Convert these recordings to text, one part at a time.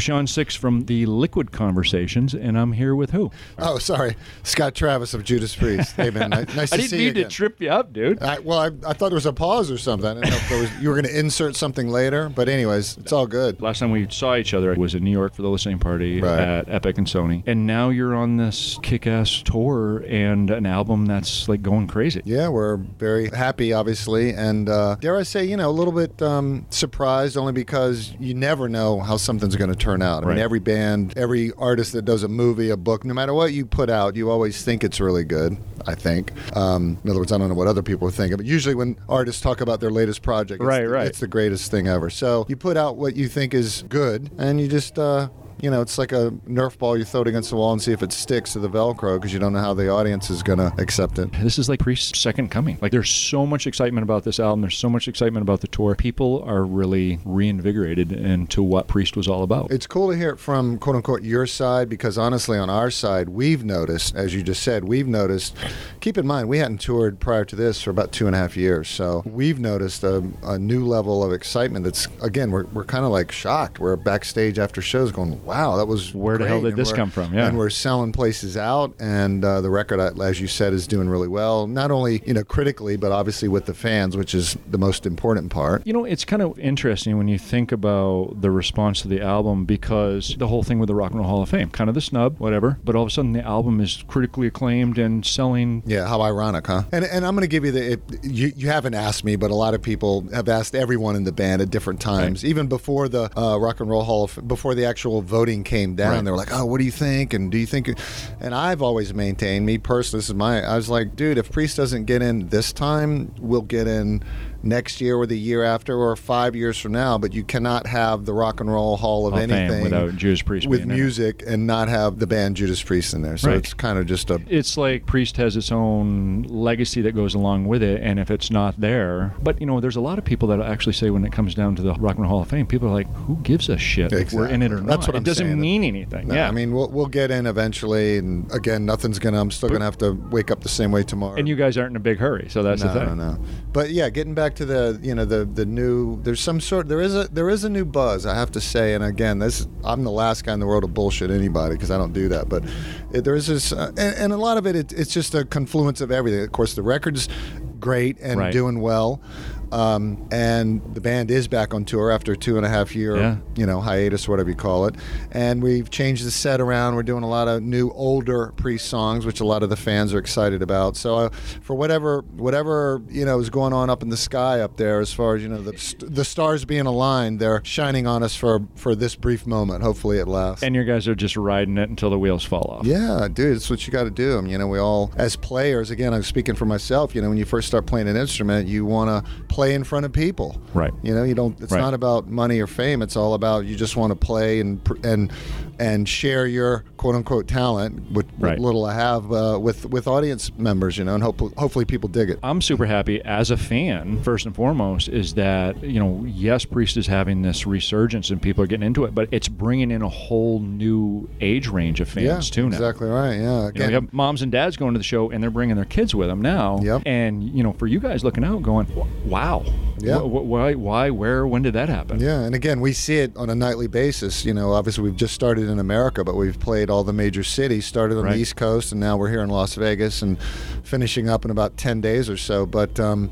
Shawn SixX from the Liquid Conversations, and I'm here with who? Oh, sorry, Scott Travis of Judas Priest. Hey man, ni- nice I to didn't see mean you to trip you up, dude. I, well, I, I thought there was a pause or something. I didn't know if there was, you were going to insert something later, but anyways, it's all good. Last time we saw each other I was in New York for the listening party Right. at Epic and Sony, and now you're on this kick-ass tour and an album that's like going crazy. Yeah, we're very happy, obviously, and uh, dare I say, you know, a little bit um, surprised, only because you never know how something's going to turn out. I Right. mean, every band, every artist that does a movie, a book, no matter what you put out, you always think it's really good. I think. Um, in other words, I don't know what other people are thinking, but usually when artists talk about their latest project, it's, Right, right. it's the greatest thing ever. So you put out what you think is good, and you just. Uh, you know, it's like a Nerf ball you throw it against the wall and see if it sticks to the Velcro because you don't know how the audience is going to accept it. This is like Priest's second coming. Like, there's so much excitement about this album. There's so much excitement about the tour. People are really reinvigorated into what Priest was all about. It's cool to hear it from quote unquote your side because honestly, on our side, we've noticed, as you just said, we've noticed. Keep in mind, we hadn't toured prior to this for about two and a half years, so we've noticed a, a new level of excitement. That's again, we're, we're kind of like shocked. We're backstage after shows, going, "Wow, that was Where the hell did And this come from? Yeah. and we're selling places out, and uh, the record, as you said, is doing really well. Not only you know critically, but obviously with the fans, which is the most important part. You know, it's kind of interesting when you think about the response to the album because the whole thing with the Rock and Roll Hall of Fame, kind of the snub, whatever, but all of a sudden the album is critically acclaimed and selling. Yeah, how ironic, huh? And and I'm going to give you the it, you you haven't asked me, but a lot of people have asked everyone in the band at different times, even before the uh, Rock and Roll Hall of before the actual voting came down. Right. They were like, "Oh, what do you think?" And do you think? And I've always maintained, me personally, this is my. I was like, dude, if Priest doesn't get in this time, we'll get in next year or the year after or five years from now. But you cannot have the Rock and Roll Hall of Hall Fame anything without Judas Priest with it. music and not have the band Judas Priest in there. So Right. it's kind of just a It's like Priest has its own legacy that goes along with it, and if it's not there, but you know, there's a lot of people that actually say when it comes down to the Rock and Roll Hall of Fame, people are like, "Who gives a shit if we're in it or Exactly. not?" That's what it I'm doesn't saying. mean anything. No, yeah, I mean, we'll, we'll get in eventually, and again, nothing's gonna. I'm still gonna have to wake up the same way tomorrow. and you guys aren't in a big hurry, so that's no, the thing. no, no. But yeah, getting back to the, you know, the the new. There's some sort. There is a there is a new buzz. I have to say, and again, this I'm the last guy in the world to bullshit anybody because I don't do that. But it, there is this, uh, and, and a lot of it, it, it's just a confluence of everything. Of course, the record's great and Right. doing well. Um, and the band is back on tour after a two and a half year, Yeah. you know, hiatus, whatever you call it. And we've changed the set around. We're doing a lot of new, older Priest songs, which a lot of the fans are excited about. So, uh, for whatever, whatever you know is going on up in the sky up there, as far as you know, the st- the stars being aligned, they're shining on us for for this brief moment. Hopefully, it lasts. And your guys are just riding it until the wheels fall off. Yeah, dude, it's what you got to do. I mean, you know, we all, as players, again, I'm speaking for myself. You know, when you first start playing an instrument, you want to play in front of people. Right. You know, you don't. It's Right. not about money or fame. It's all about you just want to play and and and share your quote unquote talent, with, Right. what little I have, uh, with with audience members. You know, and hope, hopefully people dig it. I'm super happy as a fan, first and foremost, is that, you know, yes, Priest is having this resurgence and people are getting into it, but it's bringing in a whole new age range of fans yeah, too now. exactly right. Yeah. You know, we have moms and dads going to the show and they're bringing their kids with them now. Yep. And, you know, for you guys looking out going, wow. Yeah. Wh- wh- Why, why, where, when did that happen? Yeah, and again, we see it on a nightly basis. You know, obviously we've just started in America, but we've played all the major cities. Started on Right. the East Coast, and now we're here in Las Vegas, and finishing up in about ten days or so. But um,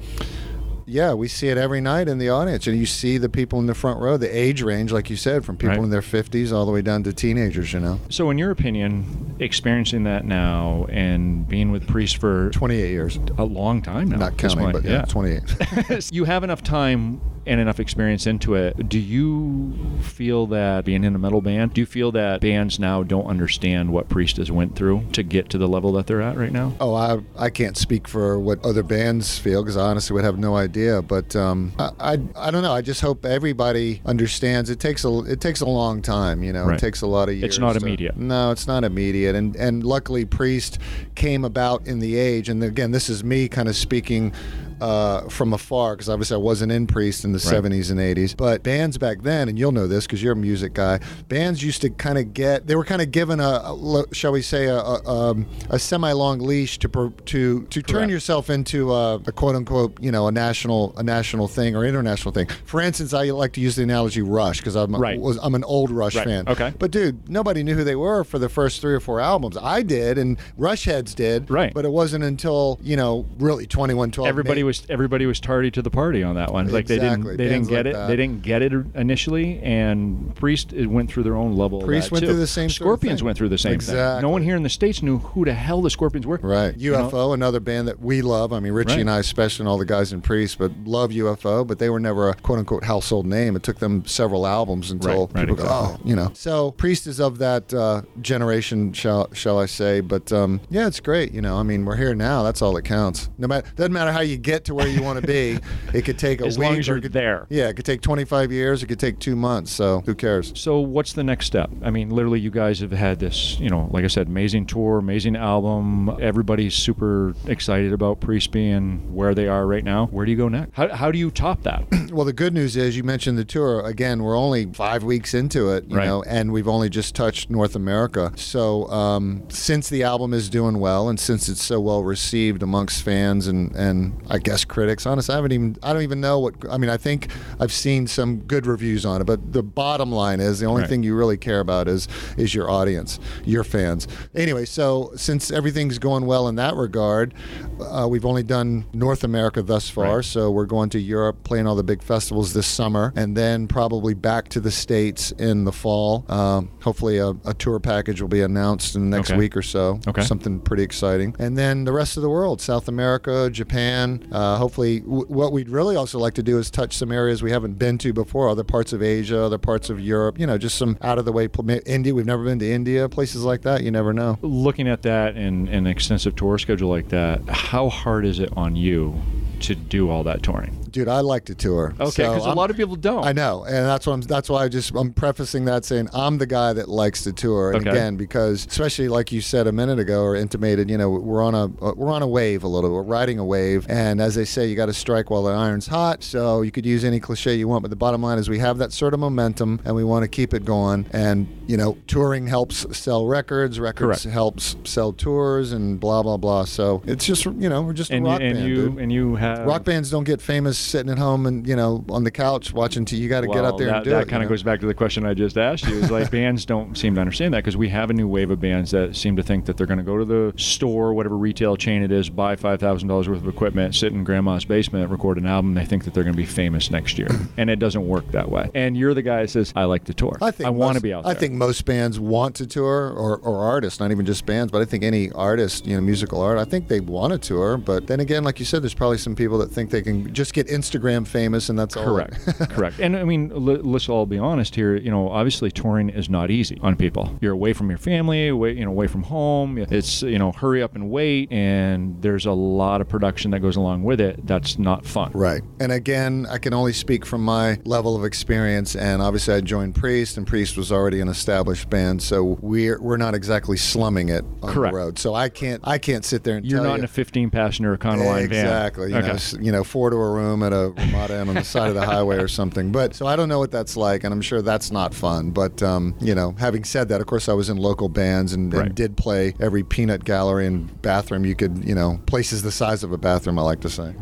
yeah, we see it every night in the audience, and you see the people in the front row, the age range, like you said, from people Right. in their fifties all the way down to teenagers. You know, So, in your opinion, experiencing that now and being with Priest for twenty-eight years, a long time now, not counting, but yeah, twenty-eight. you have enough time and enough experience into it. Do you feel that being in a metal band, do you feel that bands now don't understand what Priest has went through to get to the level that they're at right now? Oh, I I can't speak for what other bands feel because I honestly would have no idea. But um, I, I I don't know. I just hope everybody understands. It takes a it takes a long time. You know, Right. it takes a lot of years. It's not to- immediate. no, it's not immediate. And and luckily, Priest came about in the age. And again, this is me kind of speaking uh, from afar because obviously I wasn't in Priest in the Right. 70s and 80s. But bands back then, and you'll know this because you're a music guy, bands used to kind of get they were kind of given a, a shall we say a, a, um, a semi-long leash to to to turn yourself into a, a quote unquote you know a national a national thing or international thing. For instance, I like to use the analogy Rush because I'm Right. was I'm an old Rush Right. fan. Okay. But dude, nobody knew who they were for the first three or four albums. I did, and Rush heads did. Right. But it wasn't until you know really 21, 12. everybody was everybody was tardy to the party on that one. Like they didn't they didn't get like it. that. They didn't get it initially, and Priest it went through their own level. of Priest went too. through the same sort of Scorpions went through the same thing. No one here in the states knew who the hell the Scorpions were. Right. You know? UFO, another band that we love. I mean, Richie Right. and I, especially, and all the guys in Priest, but love UFO, but they were never a quote unquote household name. It took them several albums until Right, right, people go, exactly. oh, you know. So Priest is of that uh, generation, shall, shall I say. But um, yeah, it's great. You know, I mean, we're here now. That's all that counts. No matter, doesn't matter how you get to where you want to be. It could take a As week. long as you're could- there. Yeah, it could take 25 years. It could take two months. So who cares? So what's the next step? I mean, literally, you guys have had this, you know, like I said, amazing tour, amazing album. Everybody's super excited about Priest being where they are right now. Where do you go next? How, how do you top that? Well, the good news is you mentioned the tour. Again, we're only five weeks into it, you Right. know, and we've only just touched North America. So um, since the album is doing well, and since it's so well received amongst fans and and I guess critics, honestly, I haven't even I don't even know what I mean. I think I've seen some good reviews on it, but the bottom line is the only Right. thing you really care about is is your audience, your fans. Anyway, so since everything's going well in that regard, uh, we've only done North America thus far. Right. So we're going to Europe, playing all the big festivals this summer, and then probably back to the States in the fall. Um, hopefully, a, a tour package will be announced in the next Okay. week or so. Okay. Something pretty exciting. And then the rest of the world South America, Japan. Uh, Uh, hopefully, w- what we'd really also like to do is touch some areas we haven't been to before, other parts of Asia, other parts of Europe, you know, just some out of the way. India, we've never been to India, places like that. You never know. Looking at that and an extensive tour schedule like that, how hard is it on you to do all that touring? Dude, I like to tour. Okay, because a I'm- lot of people don't. I know, and that's what I'm. That's why I just I'm prefacing that saying I'm the guy that likes to tour. And Okay. again, because especially like you said a minute ago or intimated, you know, we're on a uh, we're on a wave a little. We're riding a wave, and as they say, you got to strike while the iron's hot. So you could use any cliche you want, but the bottom line is we have that sort of momentum, and we want to keep it going. And you know, touring helps sell records. Records Correct. helps sell tours, and blah blah blah. So it's just you know we're just and a rock you, and band, you dude. and you have Rock bands don't get famous sitting at home and you know on the couch watching. T- you got to get Well, out there that, and do that it. you kind of know? goes back to the question I just asked you. Is like bands don't seem to understand that because we have a new wave of bands that seem to think that they're going to go to the store, whatever retail chain it is, buy five thousand dollars worth of equipment, sit in grandma's basement, record an album. They think that they're going to be famous next year, and it doesn't work that way. And you're the guy that says, "I like to tour. I think I want to be out there." I think most bands want to tour, or, or artists, not even just bands, but I think any artist, you know, musical art, I think they want to tour. But then again, like you said, there's probably some people that think they can just get Instagram famous and that's all. Correct. Correct. And I mean, l- let's all be honest here. You know, obviously touring is not easy on people. You're away from your family, away, you know, away from home. It's you know, hurry up and wait, and there's a lot of production that goes along with it. That's not fun. Right. And again, I can only speak from my level of experience. And obviously, I joined Priest, and Priest was already an established band, so we're we're not exactly slumming it on Correct. the road. So I can't I can't sit there and You're not you, in a 15 passenger Econoline van. Exactly. You, okay. know, you know, four to a room at a Ramada Inn on the side of the highway or something. But so I don't know what that's like, and I'm sure that's not fun. But um, you know, having said that, of course, I was in local bands and, and Right. did play every peanut gallery and bathroom you could, you know, places the size of a bathroom. I like to say.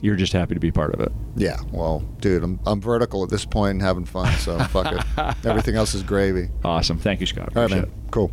You're just happy to be part of it. Yeah. Well, dude, I'm I'm vertical at this point and having fun. So fuck it. Everything else is gravy. Awesome. Thank you, Scott. All right, Appreciate man. it. Cool.